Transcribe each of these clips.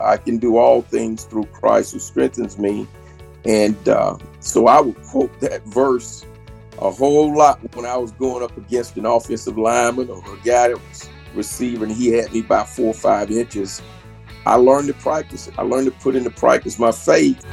I can do all things through Christ who strengthens me. And uh, so I would quote that verse a whole lot when I was going up against an offensive lineman or a guy that was receiver and he had me by four or five inches. I learned to practice it. I learned to put into practice my faith.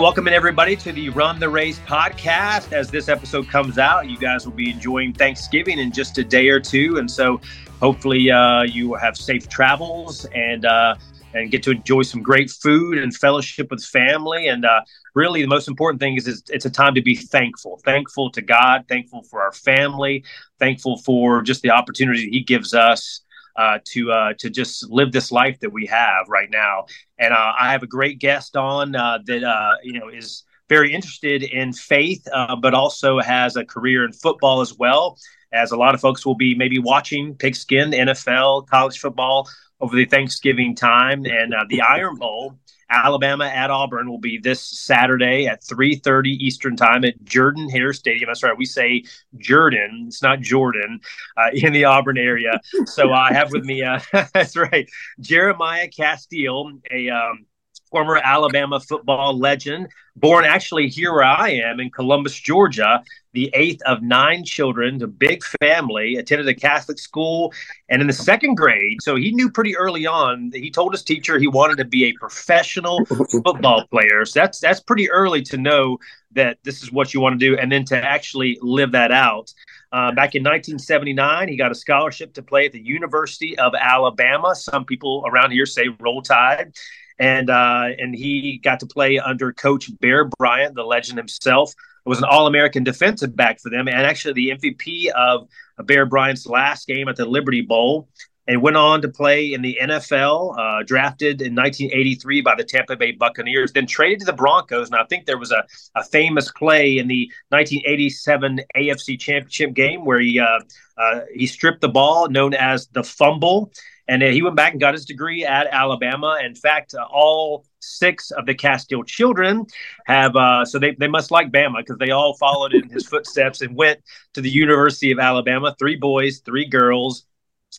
Welcome in everybody to the Run the Race podcast. As this episode comes out, you guys will be enjoying Thanksgiving in just a day or two, and so hopefully uh, you will have safe travels and uh, and get to enjoy some great food and fellowship with family. And uh, really, the most important thing is, is it's a time to be thankful, thankful to God, thankful for our family, thankful for just the opportunity He gives us uh, to uh, to just live this life that we have right now. And uh, I have a great guest on uh, that uh, you know is very interested in faith, uh, but also has a career in football as well. As a lot of folks will be maybe watching Pigskin, NFL, college football over the Thanksgiving time, and the Iron Bowl Alabama at Auburn will be this Saturday at 3:30 Eastern Time at Jordan Hare Stadium. That's right, we say Jordan. It's not Jordan uh, in the Auburn area. So I have with me, uh, that's right, Jeremiah Castille, a um, former Alabama football legend, born actually here where I am in Columbus, Georgia, the eighth of nine children, a big family, attended a Catholic school. And in the second grade, so he knew pretty early on, he told his teacher he wanted to be a professional football player. So that's that's pretty early to know that this is what you want to do and then to actually live that out. Uh, back in 1979, he got a scholarship to play at the University of Alabama. Some people around here say Roll Tide and uh, and he got to play under Coach Bear Bryant, the legend himself. It was an All-American defensive back for them, and actually the MVP of Bear Bryant's last game at the Liberty Bowl. And went on to play in the NFL, uh, drafted in 1983 by the Tampa Bay Buccaneers, then traded to the Broncos. And I think there was a, a famous play in the 1987 AFC Championship game where he uh, uh, he stripped the ball, known as the fumble, and he went back and got his degree at Alabama. In fact, uh, all six of the Castille children have, uh, so they, they must like Bama because they all followed in his footsteps and went to the University of Alabama. Three boys, three girls.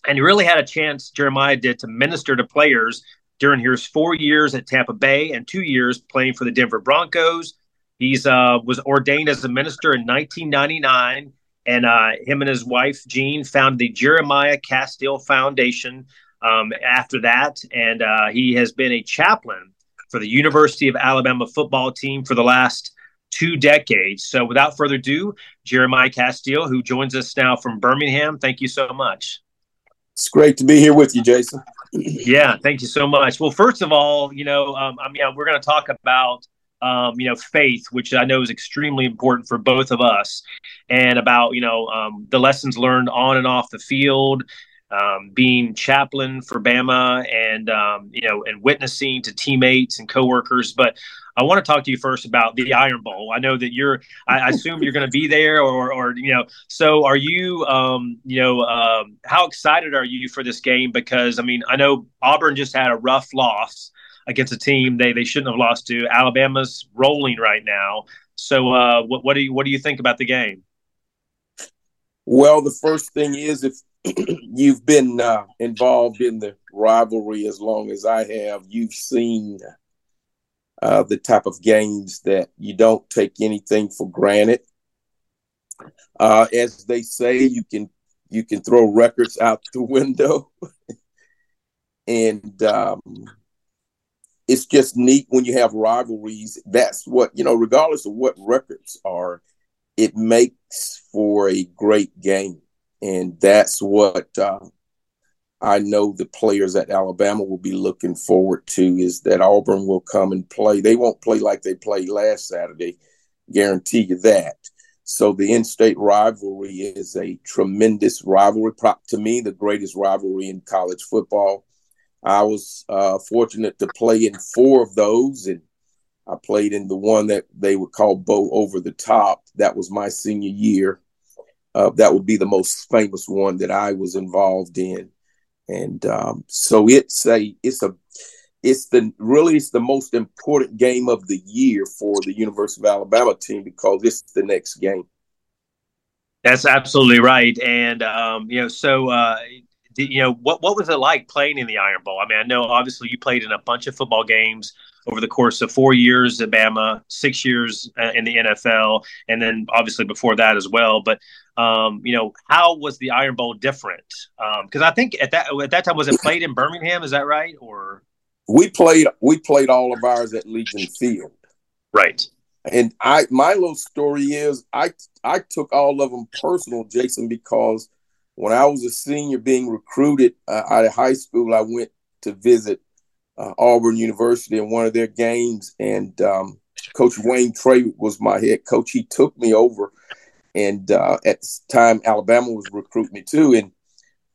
And he really had a chance, Jeremiah did, to minister to players during his four years at Tampa Bay and two years playing for the Denver Broncos. He's uh, was ordained as a minister in 1999 and uh, him and his wife Jean founded the Jeremiah Castille Foundation um, after that, and uh, he has been a chaplain for the University of Alabama football team for the last two decades. So, without further ado, Jeremiah Castille, who joins us now from Birmingham, thank you so much. It's great to be here with you, Jason. yeah, thank you so much. Well, first of all, you know, um, I mean, we're going to talk about um, you know, faith, which I know is extremely important for both of us, and about you know um, the lessons learned on and off the field, um, being chaplain for Bama, and um, you know, and witnessing to teammates and coworkers. But I want to talk to you first about the Iron Bowl. I know that you're. I, assume you're going to be there, or, or you know. So, are you? Um, you know, um, how excited are you for this game? Because I mean, I know Auburn just had a rough loss against a team they they shouldn't have lost to. Alabama's rolling right now. So uh, what what do you what do you think about the game? Well, the first thing is if you've been uh, involved in the rivalry as long as I have, you've seen uh, the type of games that you don't take anything for granted. Uh, as they say, you can you can throw records out the window, and um, it's just neat when you have rivalries. That's what, you know, regardless of what records are, it makes for a great game. And that's what uh, I know the players at Alabama will be looking forward to is that Auburn will come and play. They won't play like they played last Saturday, guarantee you that. So the in-state rivalry is a tremendous rivalry. To me, the greatest rivalry in college football. I was uh, fortunate to play in four of those, and I played in the one that they would call Bo Over the Top. That was my senior year. Uh, that would be the most famous one that I was involved in, and um, so it's a it's a it's the really it's the most important game of the year for the University of Alabama team because it's the next game. That's absolutely right. And um, you know, so uh, you know, what what was it like playing in the Iron Bowl? I mean, I know obviously you played in a bunch of football games over the course of four years at Bama, six years uh, in the NFL, and then obviously before that as well. But um, you know, how was the Iron Bowl different? Because um, I think at that at that time was it played in Birmingham? Is that right? Or we played we played all of ours at Legion Field. Right. And I my little story is I I took all of them personal, Jason, because when I was a senior being recruited uh, out of high school, I went to visit uh, Auburn University in one of their games, and um, Coach Wayne Trey was my head coach. He took me over, and uh, at the time Alabama was recruiting me too, and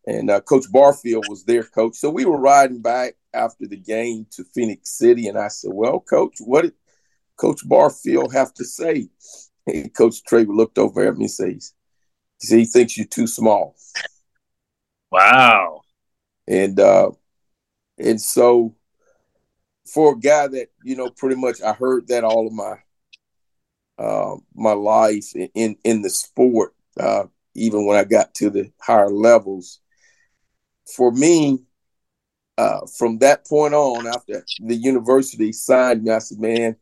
and uh, Coach Barfield was their coach. So we were riding back after the game to Phenix City, and I said, "Well, Coach, what did Coach Barfield have to say?" And coach Trey looked over at me and says, "He thinks you're too small." Wow. And uh, and so for a guy that you know pretty much I heard that all of my uh, my life in in the sport, uh, even when I got to the higher levels. For me, uh, from that point on, after the university signed me, I said, "Man,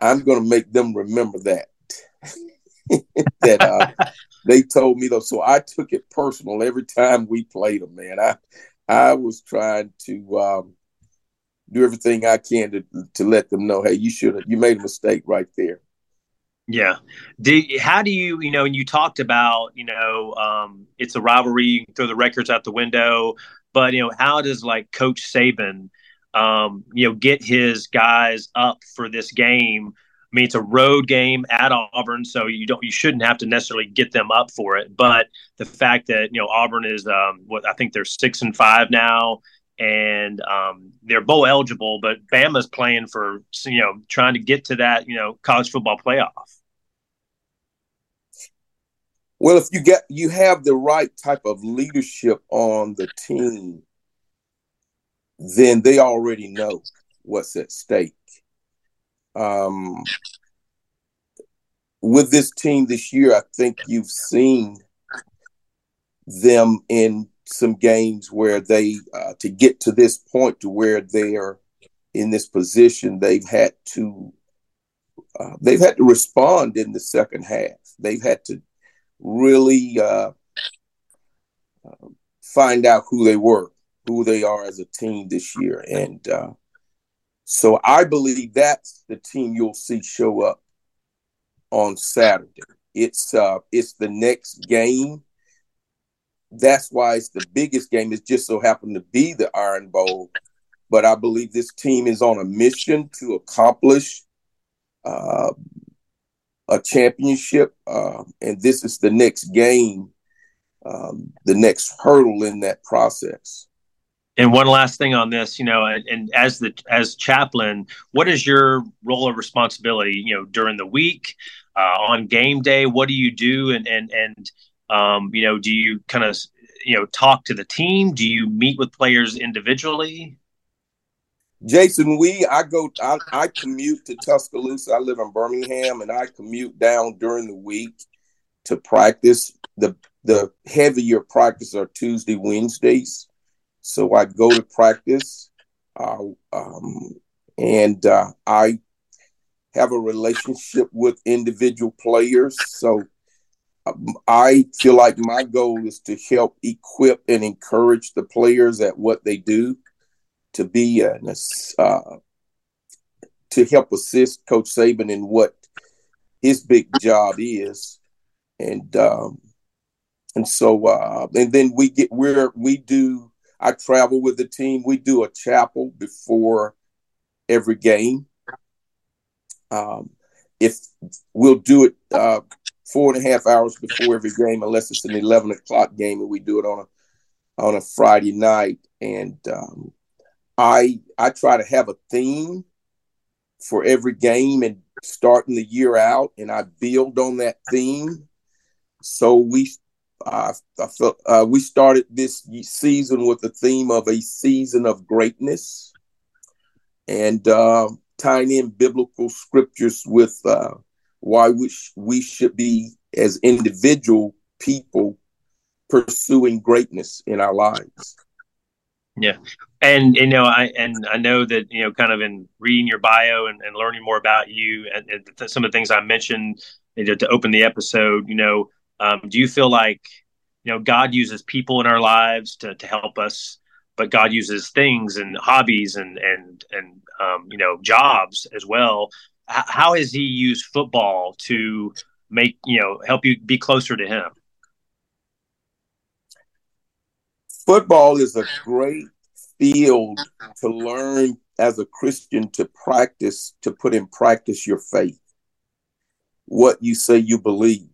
I'm going to make them remember that." that uh, they told me though. So I took it personal every time we played them. Man, I I was trying to um, do everything I can to to let them know, hey, you should have you made a mistake right there. Yeah. Do, how do you, you know, and you talked about, you know, um, it's a rivalry, you throw the records out the window, but, you know, how does like Coach Saban, um, you know, get his guys up for this game? I mean, it's a road game at Auburn, so you don't, you shouldn't have to necessarily get them up for it. But the fact that you know Auburn is, um, what I think they're six and five now, and um, they're bowl eligible, but Bama's playing for you know trying to get to that you know college football playoff. Well, if you get you have the right type of leadership on the team, then they already know what's at stake. Um, with this team this year, I think you've seen them in some games where they uh, to get to this point to where they're in this position they've had to uh, they've had to respond in the second half. They've had to really uh, uh find out who they were who they are as a team this year. And uh, so i believe that's the team you'll see show up on saturday it's uh it's the next game that's why it's the biggest game. It just so happened to be the Iron Bowl. But I believe this team is on a mission to accomplish uh, a championship. Uh, and this is the next game, um, the next hurdle in that process. And one last thing on this, you know, and, and, as the as chaplain, what is your role of responsibility? You know, during the week, uh, on game day, what do you do? And and and um, you know, do you kind of you know talk to the team? Do you meet with players individually? Jason, we I go I, I commute to Tuscaloosa. I live in Birmingham, and I commute down during the week to practice. the The heavier practice are Tuesday, Wednesdays. So I go to practice, uh, um, and uh, I have a relationship with individual players. So I feel like my goal is to help equip and encourage the players at what they do to be an, uh, to help assist Coach Saban in what his big job is, and um, and so uh, and then we get where we do. I travel with the team. We do a chapel before every game. Um, if we'll do it uh, four and a half hours before every game, unless it's an eleven o'clock game, and we do it on a on a Friday night. And um, I I try to have a theme for every game and starting the year out, and I build on that theme. So we uh, I felt uh, we started this season with the theme of a season of greatness, and uh, tying in biblical scriptures with uh, why we, sh- we should be as individual people pursuing greatness in our lives. Yeah. And, you know, I, and I know that, you know, kind of in reading your bio and, and learning more about you and, and, some of the things I mentioned you know, to open the episode, you know, um, do you feel like, you know, God uses people in our lives to, to help us, but God uses things and hobbies and, and, and, um, you know, jobs as well. H- how has he used football to make, you know, help you be closer to him? football is a great field to learn as a Christian to practice, to put in practice your faith, what you say you believe.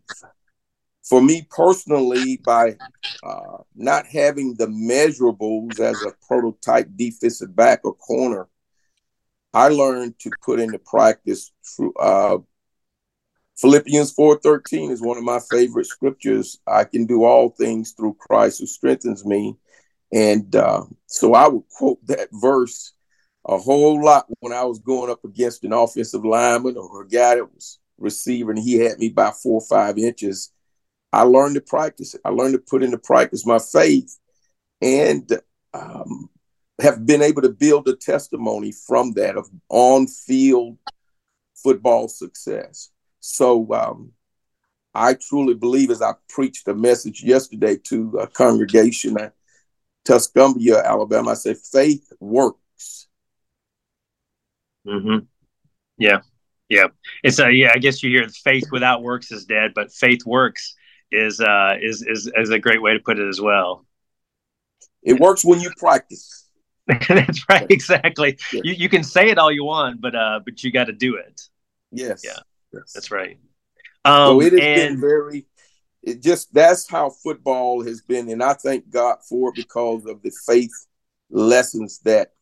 For me personally, by uh, not having the measurables as a prototype defensive back or corner, I learned to put into practice uh, Philippians 4:13 is one of my favorite scriptures. I can do all things through Christ who strengthens me. And uh, so I would quote that verse a whole lot when I was going up against an offensive lineman or a guy that was receiver and he had me by four or five inches. I learned to practice it. I learned to put into practice my faith and um, have been able to build a testimony from that of on field football success. So um, I truly believe, as I preached a message yesterday to a congregation at Tuscumbia, Alabama, I said, faith works. Mm-hmm. Yeah. Yeah. It's a, yeah, I guess you hear faith without works is dead, but faith works is, uh, is, is, is a great way to put it as well. It works when you practice. That's right. Exactly. Yeah. You, you can say it all you want, but, uh, but you got to do it. Yes. Yeah. Yes. That's right. Um, so it has and, been very. It just that's how football has been, and I thank God for it because of the faith lessons that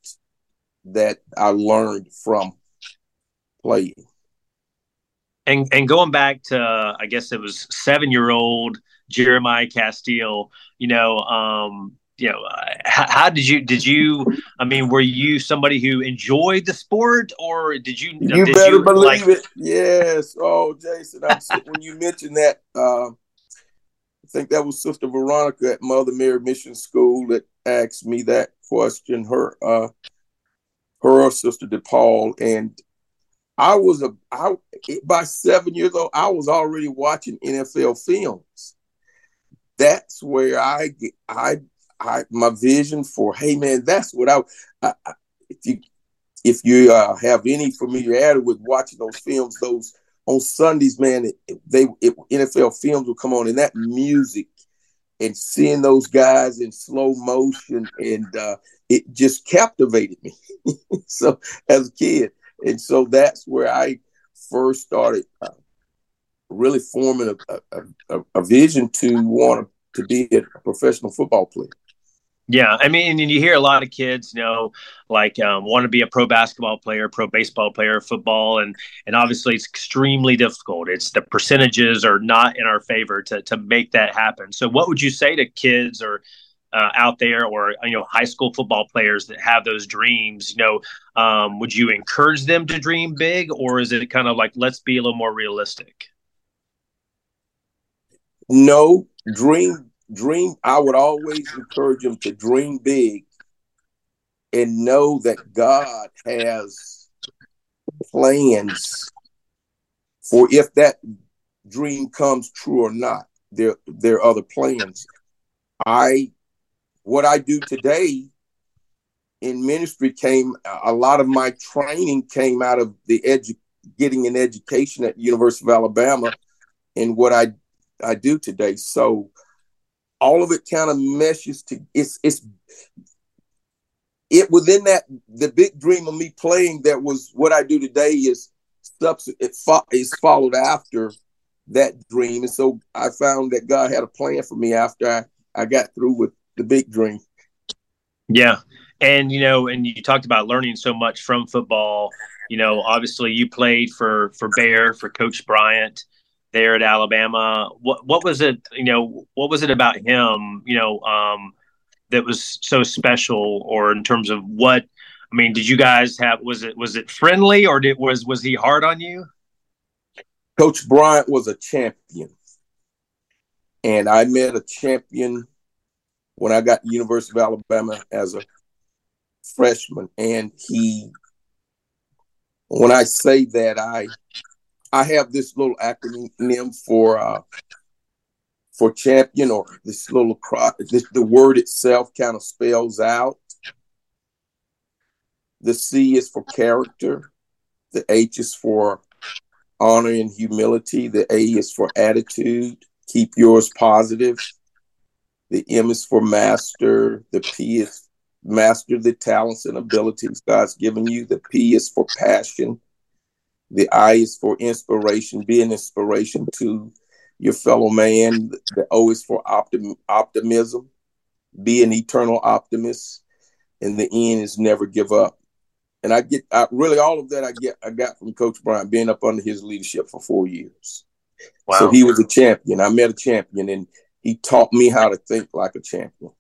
that I learned from playing. And and going back to, I guess it was seven year old Jeremiah Castille. You know, um, you know how, how, did you did you i mean were you somebody who enjoyed the sport or did you you did better you, believe like... it yes oh jason when you mentioned that uh, i think that was sister veronica at mother mary mission school that asked me that question her uh her sister depaul and i was a i by seven years old i was already watching nfl films that's where i i I my vision for hey man, that's what I, I, I if you if you uh, have any familiarity with watching those films, those on Sundays, man, it, they it, NFL films will come on, and that music and seeing those guys in slow motion, and uh, it just captivated me. so as a kid, and so that's where I first started uh, really forming a, a, a, a vision to want to be a professional football player. Yeah, I mean, and you hear a lot of kids, you know, like um, want to be a pro basketball player, pro baseball player, football, and and obviously it's extremely difficult. It's the percentages are not in our favor to to make that happen. So, what would you say to kids or uh, out there, or you know, high school football players that have those dreams? You know, um, would you encourage them to dream big, or is it kind of like let's be a little more realistic? No, dream dream i would always encourage them to dream big and know that god has plans for if that dream comes true or not there there are other plans i what i do today in ministry came a lot of my training came out of the edu- getting an education at university of alabama and what i i do today. So all of it kind of meshes to it's it's it within that the big dream of me playing that was what I do today is stuff it fo- is followed after that dream. And so I found that God had a plan for me after I, I got through with the big dream. Yeah. And you know, and you talked about learning so much from football. You know, obviously you played for for Bear, for Coach Bryant there at Alabama. What what was it? You know, what was it about him? You know, um, that was so special, or in terms of what? I mean, did you guys have? Was it was it friendly, or did was was he hard on you? Coach Bryant was a champion. and I met a champion when I got University of Alabama as a freshman, and he. When I say that, I I have this little acronym for uh, for champion, or this little cross. This, the word itself kind of spells out. The C is for character. The H is for honor and humility. The A is for attitude. Keep yours positive. The M is for master. The P is master the talents and abilities God's given you. The P is for passion. The I is for inspiration. Be an inspiration to your fellow man. The O is for optim- optimism. Be an eternal optimist. And the N is never give up. And I get I, really all of that I get I got from Coach Bryant being up under his leadership for four years. Wow. So he was a champion. I met a champion, and he taught me how to think like a champion.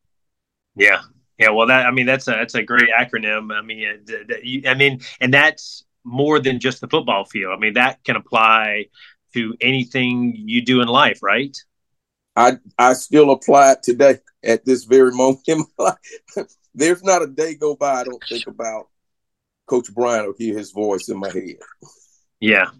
Yeah, yeah. Well, that I mean that's a that's a great acronym. I mean, I mean, and that's more than just the football field. I mean, that can apply to anything you do in life, right? I I still apply it today at this very moment in my life. There's not a day go by I don't think about Coach Bryant or hear his voice in my head. Yeah.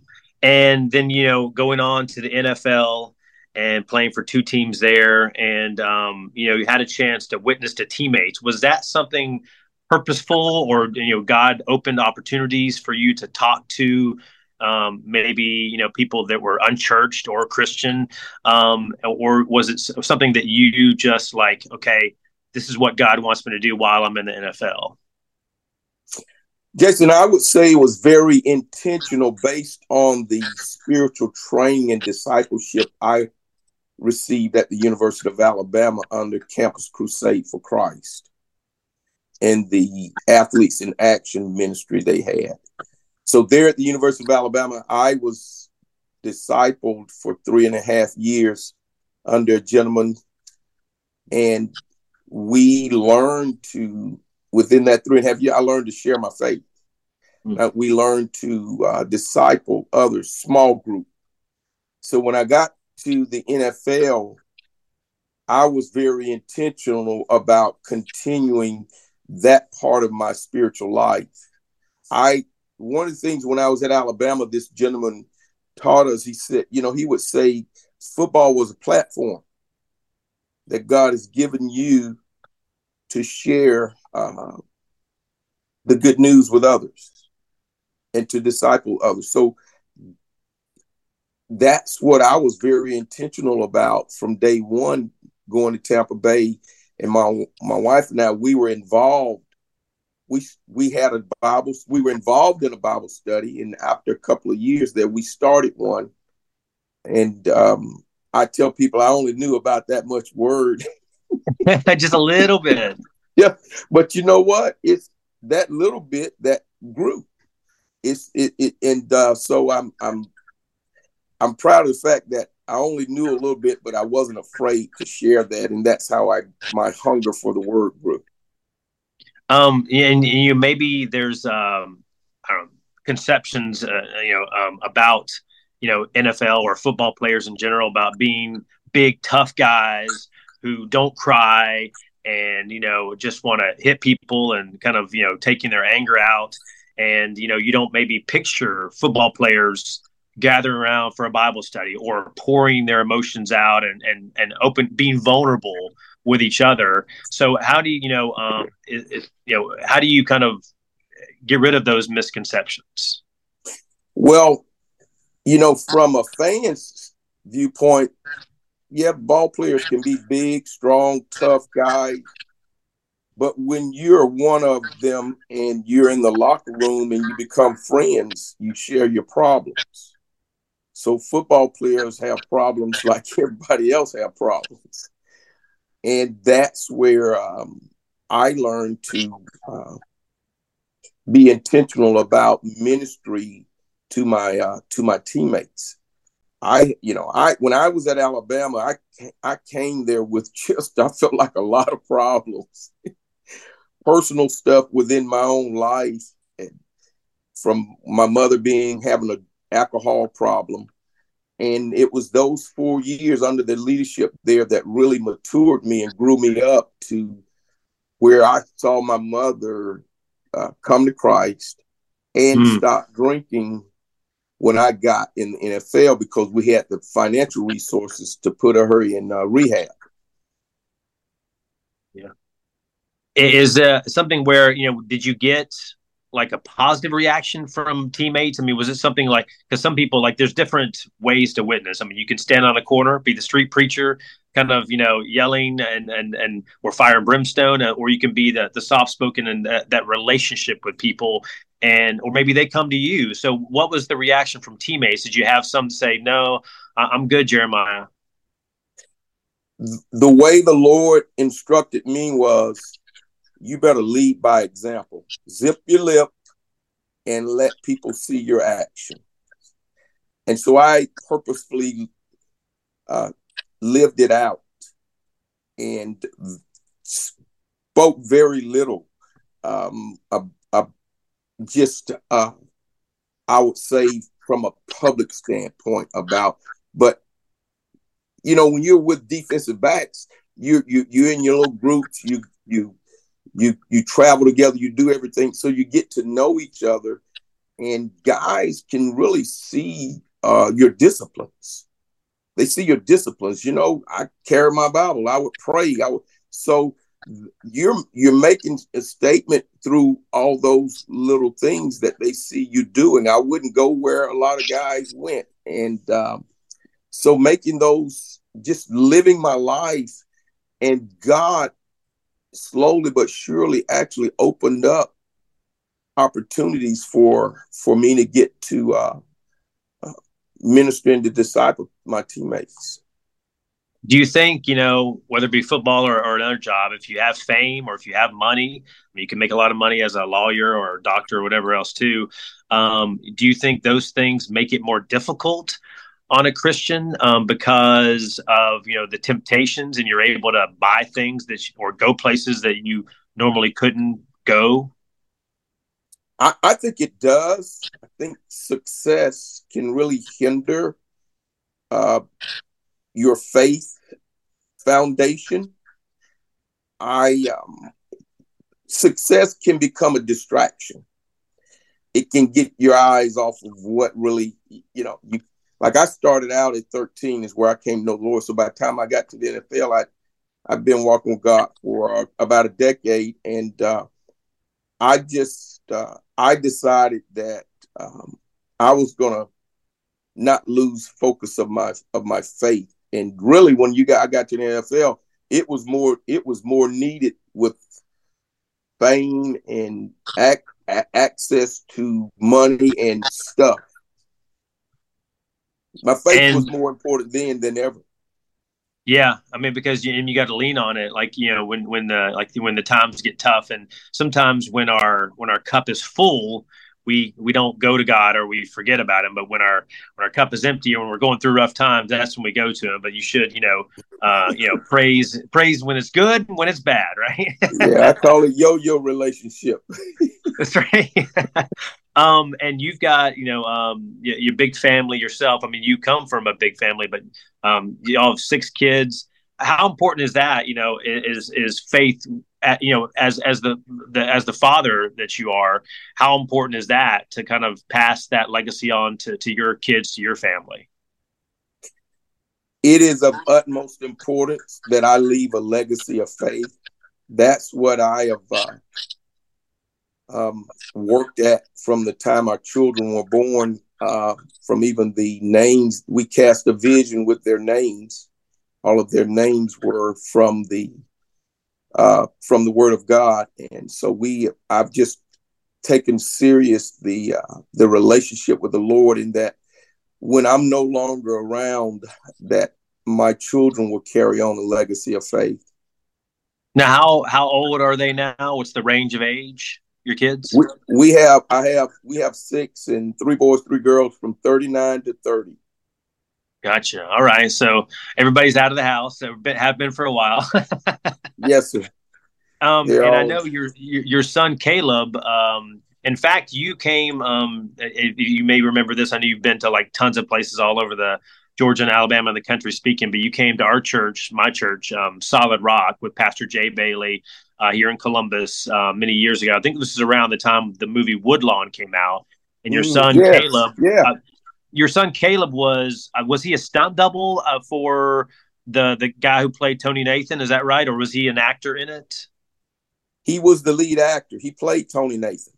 And then, you know, going on to the NFL and playing for two teams there and um, you know, you had a chance to witness to teammates. Was that something purposeful or you know, God opened opportunities for you to talk to um, maybe you know people that were unchurched or Christian, um, or was it something that you just like? Okay, this is what God wants me to do while I'm in the NFL. Jason, I would say it was very intentional based on the spiritual training and discipleship I received at the University of Alabama under Campus Crusade for Christ and the Athletes in Action ministry they had. So, there at the University of Alabama, I was discipled for three and a half years under a gentleman, and we learned to within that three and a half year, I learned to share my faith. Mm-hmm. Uh, we learned to uh, disciple others, small group. So when I got to the NFL, I was very intentional about continuing that part of my spiritual life. I one of the things when I was at Alabama, this gentleman taught us. He said, you know, he would say football was a platform that God has given you to share uh, the good news with others and to disciple others. So that's what I was very intentional about from day one going to Tampa Bay. And my my wife and I, we were involved. We we had a Bible. We were involved in a Bible study, and after a couple of years there, we started one. And um, I tell people I only knew about that much word, just a little bit. Yeah, but you know what? It's that little bit that grew it's it, it and uh, so I'm I'm I'm proud of the fact that I only knew a little bit, but I wasn't afraid to share that, and that's how I my hunger for the word grew. Um, and you maybe there's um, know, conceptions, uh, you know, um, about you know NFL or football players in general about being big tough guys who don't cry and you know just want to hit people and kind of you know taking their anger out and you know you don't maybe picture football players gathering around for a bible study or pouring their emotions out and and and open being vulnerable with each other. So how do you you know um you know how do you kind of get rid of those misconceptions? Well you know from a fan's viewpoint yeah ball players can be big strong tough guys. But when you're one of them and you're in the locker room and you become friends, you share your problems. So football players have problems like everybody else have problems. And that's where um, I learned to uh, be intentional about ministry to my uh, to my teammates. I, you know, I when I was at Alabama, I I came there with just I felt like a lot of problems personal stuff within my own life, and from my mother being having an alcohol problem And it was those four years under the leadership there that really matured me and grew me up to where I saw my mother uh, come to Christ and mm. stop drinking when I got in the NFL because we had the financial resources to put her in uh, rehab. Yeah. Is uh, something where, you know, did you get like a positive reaction from teammates? I mean, was it something like because some people like there's different ways to witness. I mean, you can stand on a corner, be the street preacher, kind of you know yelling and and and or fire and brimstone, uh, or you can be the the soft spoken and that, that relationship with people, and or maybe they come to you. So, what was the reaction from teammates? Did you have some say, "No, I'm good, Jeremiah"? The way the Lord instructed me was you better lead by example. Zip your lip and let people see your action. And so I purposefully uh, lived it out and spoke very little. Um, just, uh, I would say, from a public standpoint about, but you know, when you're with defensive backs, you you you're in your little groups. You you you you travel together, you do everything, so you get to know each other, and guys can really see uh, your disciplines. They see your disciplines. You know, I carry my Bible. I would pray. I would so you're you're making a statement through all those little things that they see you doing. I wouldn't go where a lot of guys went, and um, so making those just living my life, and God slowly but surely actually opened up opportunities for for me to get to uh, uh, ministering to disciple my teammates. Do you think you know whether it be football or, or another job, if you have fame or if you have money, I mean, you can make a lot of money as a lawyer or a doctor or whatever else too. Um, do you think those things make it more difficult on a Christian um, because of you know the temptations, and you're able to buy things that you, or go places that you normally couldn't go. I, I think it does. I think success can really hinder uh, your faith foundation. I um, success can become a distraction. It can get your eyes off of what really you know you like I started out at 13 is where I came to know the Lord. So by the time I got to the NFL, I I've been walking with God for uh, about a decade, and uh, I just uh, I decided that um, I was gonna not lose focus of my of my faith. And really, when you got I got to the NFL, it was more it was more needed with fame and ac- access to money and stuff my faith and, was more important then than ever. Yeah, I mean because you, and you got to lean on it, like you know when when the like when the times get tough, and sometimes when our when our cup is full, we we don't go to God or we forget about Him. But when our when our cup is empty or when we're going through rough times, that's when we go to Him. But you should, you know, uh, you know, praise praise when it's good, when it's bad, right? yeah, I call it yo-yo relationship. that's right. Um, and you've got, you know, um, your, your, big family yourself. I mean, you come from a big family, but um, you all have six kids. How important is that? You know, is is faith? At, you know, as as the, the as the father that you are, how important is that to kind of pass that legacy on to to your kids, to your family? It is of utmost importance that I leave a legacy of faith. That's what I have uh, um, worked at from the time our children were born, uh, from even the names. We cast a vision with their names. All of their names were from the uh, from the Word of God, and so we. I've just taken serious the uh, the relationship with the Lord, in that when I'm no longer around, that my children will carry on the legacy of faith. Now, how how old are they now? What's the range of age? Your kids? We, we have I have we have six and three boys, three girls from 39 to 30. Gotcha. All right. So everybody's out of the house. Have been for a while. yes, sir. Um, and all... I know your, your, your son Caleb. Um, in fact, you came. Um, you may remember this. I know you've been to like tons of places all over the Georgia and Alabama and the country speaking, but you came to our church, my church, um, Solid Rock, with Pastor Jay Bailey uh, here in Columbus uh, many years ago. I think this is around the time the movie Woodlawn came out, and your mm, son yes, Caleb, yeah, uh, your son Caleb was uh, was he a stunt double uh, for the the guy who played Tony Nathan? Is that right, or was he an actor in it? He was the lead actor. He played Tony Nathan.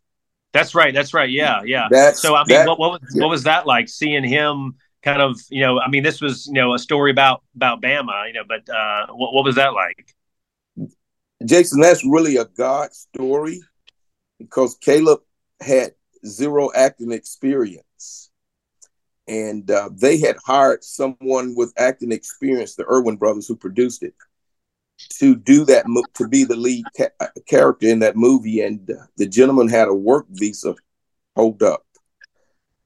That's right. That's right. Yeah, yeah. That's, so I mean, that, what, what, was yeah. what was that like seeing him? Kind of, you know, I mean, this was you know a story about about Bama, you know, but uh, what what was that like? Jason, that's really a God story because Caleb had zero acting experience. And uh, they had hired someone with acting experience, the Erwin brothers who produced it, to do that, to be the lead ca- uh, character in that movie. And uh, the gentleman had a work visa hold up.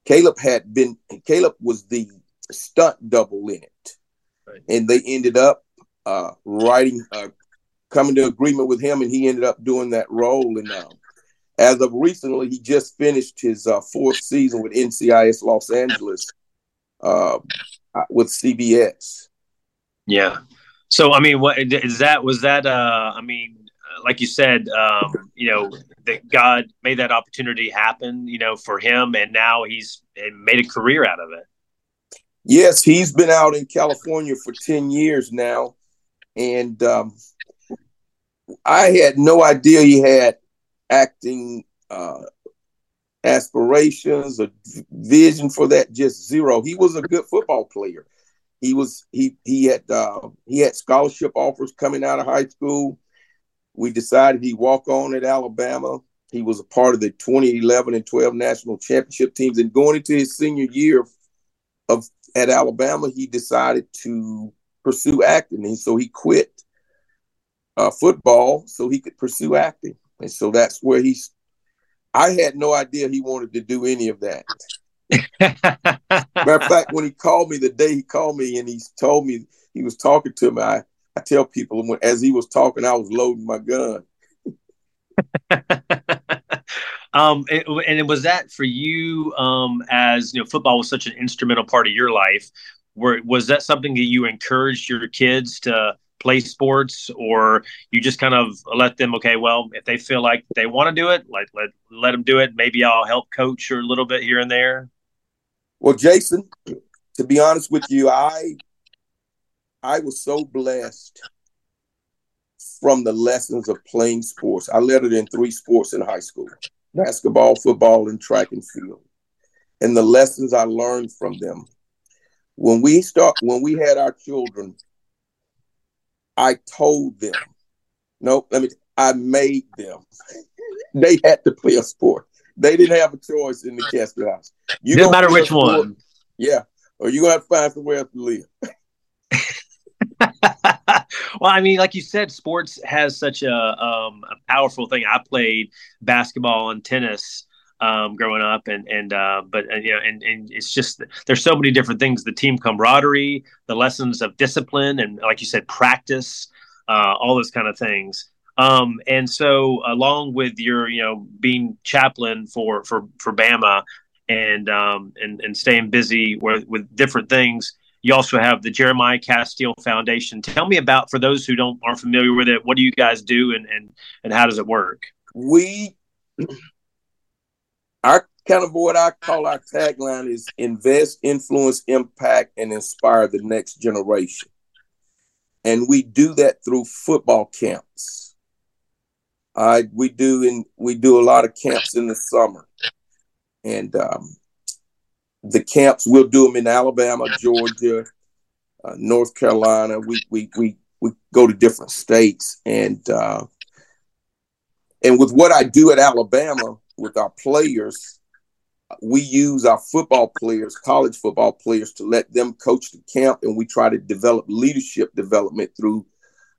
Caleb had been, Caleb was the stunt double in it. Right. And they ended up uh, writing, coming to agreement with him, and he ended up doing that role. And uh, as of recently, he just finished his uh, fourth season with NCIS Los Angeles uh, with CBS. Yeah. So I mean, what is that? Was that? Uh, I mean, like you said, um, you know, that God made that opportunity happen, you know, for him, and now he's made a career out of it. Yes, he's been out in California for ten years now, and um, I had no idea he had acting uh, aspirations or vision for that. Just zero. He was a good football player. He was he he had uh, he had scholarship offers coming out of high school. We decided he walk on at Alabama. He was a part of the 2011 and 12 national championship teams. And going into his senior year of at Alabama, he decided to pursue acting. And so he quit uh, football so he could pursue acting. And so that's where he's. I had no idea he wanted to do any of that. Matter of fact, when he called me the day he called me and he told me he was talking to me, I, I tell people when, as he was talking, I was loading my gun. um, and, and was that for you um, as you know, football was such an instrumental part of your life. Where was that something that you encouraged your kids to play sports or you just kind of let them okay well if they feel like they want to do it like let let them do it. Maybe i'll help coach or a little bit here and there. Well jason to be honest with you i i was so blessed from the lessons of playing sports. I lettered in three sports in high school basketball football and track and field. And the lessons i learned from them. When we start when we had our children I told them. No, let me. I made them. they had to play a sport. They didn't have a choice in the Castille house. You Didn't matter which one. Yeah, or you gonna have to find somewhere else to live. well, I mean, like you said, sports has such a, um, a powerful thing. I played basketball and tennis um, growing up, and and uh, but uh, you know, and and it's just there's so many different things: the team camaraderie, the lessons of discipline, and like you said, practice, uh, all those kind of things. Um, and so, along with your, you know, being chaplain for for for Bama, and um, and and staying busy with, with different things, you also have the Jeremiah Castille Foundation. Tell me about for those who don't aren't familiar with it. What do you guys do, and and and how does it work? We our kind of what I call our tagline is invest, influence, impact, and inspire the next generation. And we do that through football camps. I we do in we do a lot of camps in the summer, and um, the camps we'll do them in Alabama, Georgia, uh, North Carolina. We we we we go to different states, and uh, and with what I do at Alabama, with our players, we use our football players, college football players, to let them coach the camp, and we try to develop leadership development through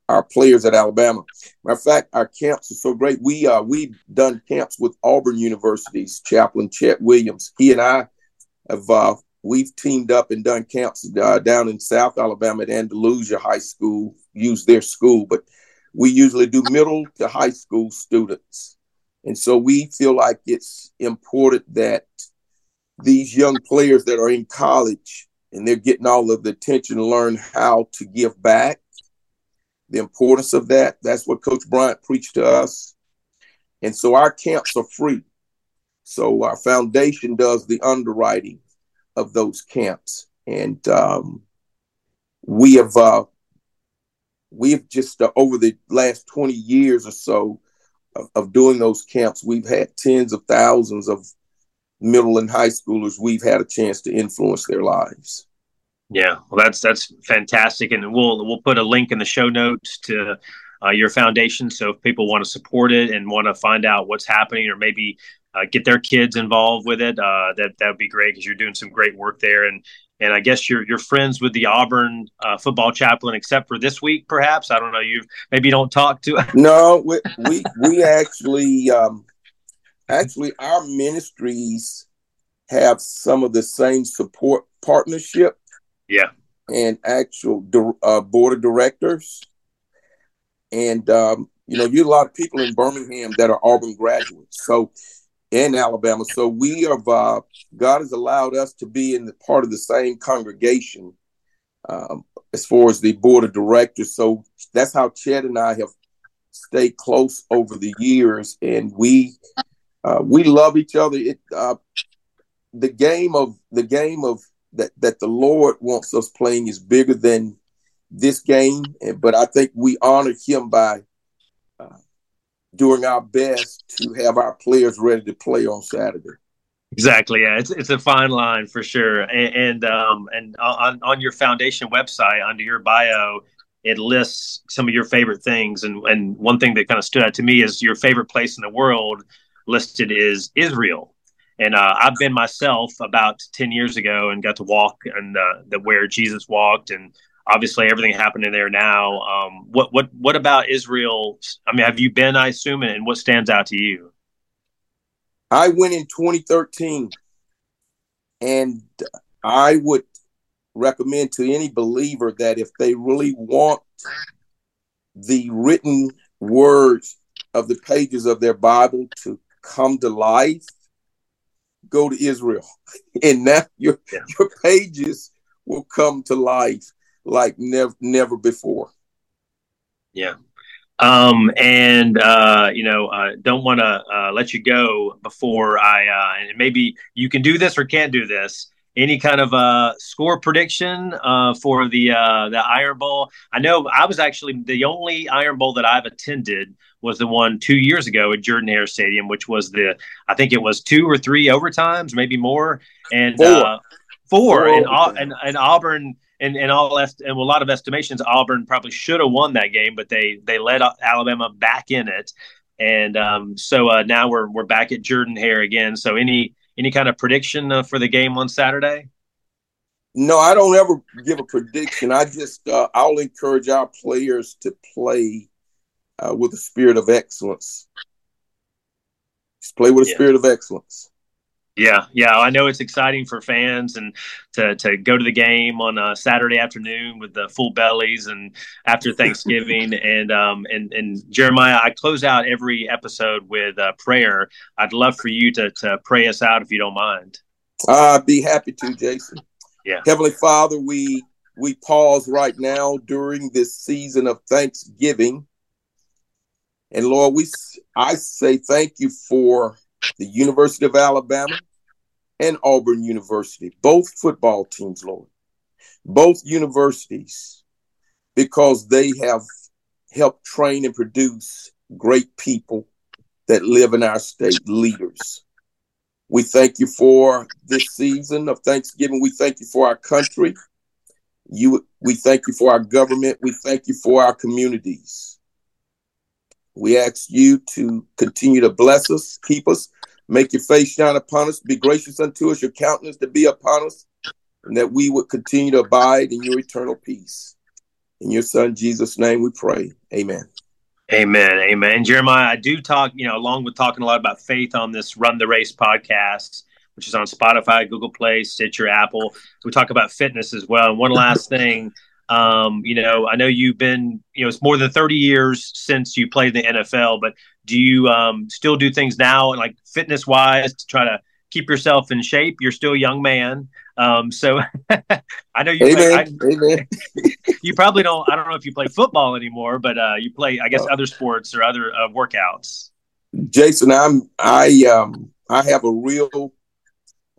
our players at Alabama. Matter of fact, our camps are so great. We uh we've done camps with Auburn University's chaplain Chette Williams. He and I have uh, we've teamed up and done camps uh, down in South Alabama at Andalusia High School. Use their school, but we usually do middle to high school students and so we feel like it's important that these young players that are in college and they're getting all of the attention learn how to give back. The importance of that. That's what Coach Bryant preached to us. And so our camps are free. So our foundation does the underwriting of those camps. And um, we have uh, we've just uh, over the last 20 years or so of, doing those camps, we've had tens of thousands of middle and high schoolers. We've had a chance to influence their lives. Yeah, well, that's that's fantastic, and we'll we'll put a link in the show notes to uh, your foundation. So if people want to support it and want to find out what's happening, or maybe uh, get their kids involved with it, uh, that that would be great because you're doing some great work there. And and I guess you're you're friends with the Auburn uh, football chaplain, except for this week, perhaps. I don't know. You maybe don't talk to. no, we we, we actually um, actually our ministries have some of the same support partnership. Yeah, and actual uh, board of directors, and um, you know, you a lot of people in Birmingham that are Auburn graduates. So in Alabama. So we have uh, God has allowed us to be in the part of the same congregation um, as far as the board of directors. So that's how Chette and I have stayed close over the years, and we uh, we love each other. It uh, the game of the game of that that the Lord wants us playing is bigger than this game, but I think we honor Him by doing our best to have our players ready to play on Saturday. Exactly. Yeah, it's it's a fine line for sure. And and, um, and on on your foundation website under your bio, it lists some of your favorite things. And and one thing that kind of stood out to me is your favorite place in the world listed is Israel. And uh, I've been myself about ten years ago and got to walk and uh, the where Jesus walked and obviously everything happening there now. Um, what what what about Israel? I mean, have you been? I assume, and what stands out to you? I went in 2013, and I would recommend to any believer that if they really want the written words of the pages of their Bible to come to life, go to Israel, and now your yeah. your pages will come to life like never never before. Yeah. Um, and uh, you know, uh, don't want to uh, let you go before I. Uh, and maybe you can do this or can't do this. Any kind of uh, score prediction uh, for the uh, the Iron Bowl? I know I was actually the only Iron Bowl that I've attended was the one two years ago at Jordan Hare Stadium, which was the I think it was two or three overtimes, maybe more, and four, uh, four, four and, and, and Auburn and and all est- and a lot of estimations, Auburn probably should have won that game, but they they led Alabama back in it, and um, so uh, now we're we're back at Jordan Hare again. So any any kind of prediction uh, for the game on Saturday? No, I don't ever give a prediction. I just uh, I'll encourage our players to play uh, with a spirit of excellence. Just play with a yeah. spirit of excellence. Yeah, yeah, I know it's exciting for fans and to to go to the game on a Saturday afternoon with the full bellies and after Thanksgiving and um and and Jeremiah, I close out every episode with a prayer. I'd love for you to to pray us out if you don't mind. I'd be happy to, Jason. Yeah, Heavenly Father, we we pause right now during this season of Thanksgiving, and Lord, we I say thank you for the University of Alabama, and Auburn University, both football teams, Lord, both universities, because they have helped train and produce great people that live in our state, leaders. We thank you for this season of Thanksgiving. We thank you for our country. You, we thank you for our government. We thank you for our communities. We ask you to continue to bless us, keep us, Make your face shine upon us. Be gracious unto us, your countenance to be upon us, and that we would continue to abide in your eternal peace. In your son Jesus' name we pray. Amen. Amen. Amen. Jeremiah, I do talk, you know, along with talking a lot about faith on this Run the Race podcast, which is on Spotify, Google Play, Stitcher, Apple. We talk about fitness as well. And one last thing, um, you know, I know you've been, you know, it's more than 30 years since you played the NFL, but do you um, still do things now, like fitness wise, to try to keep yourself in shape? You're still a young man. Um, so I know you. Amen. Play, I, Amen. you probably don't. I don't know if you play football anymore, but uh, you play, I guess, uh, other sports or other uh, workouts. Jason, I'm I um I have a real,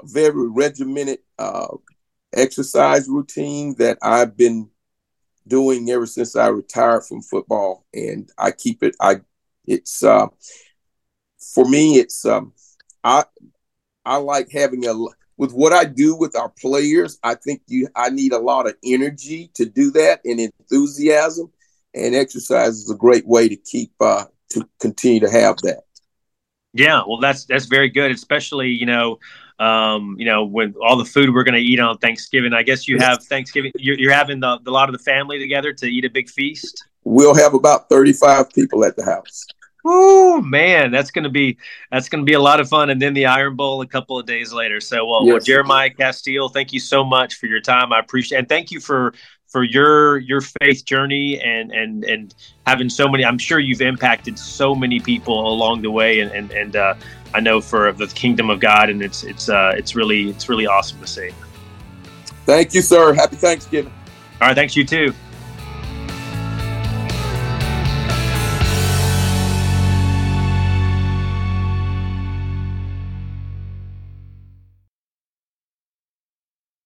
very regimented uh, exercise routine that I've been doing ever since I retired from football, and I keep it. I it's uh, for me. It's um, I I like having a with what I do with our players. I think you I need a lot of energy to do that and enthusiasm, and exercise is a great way to keep uh, to continue to have that. Yeah, well, that's that's very good, especially you know um, you know, with all the food we're going to eat on Thanksgiving. I guess you have Thanksgiving. You're, you're having the, the lot of the family together to eat a big feast. We'll have about 35 people at the house. Oh man, that's gonna be that's gonna be a lot of fun. And then the Iron Bowl a couple of days later. So, well, yes. well Jeremiah Castille, thank you so much for your time. I appreciate and thank you for for your your faith journey and and and having so many. I'm sure you've impacted so many people along the way, and and and uh, I know for the kingdom of God, and it's it's uh, it's really it's really awesome to see. Thank you, sir. Happy Thanksgiving. All right, thanks you too.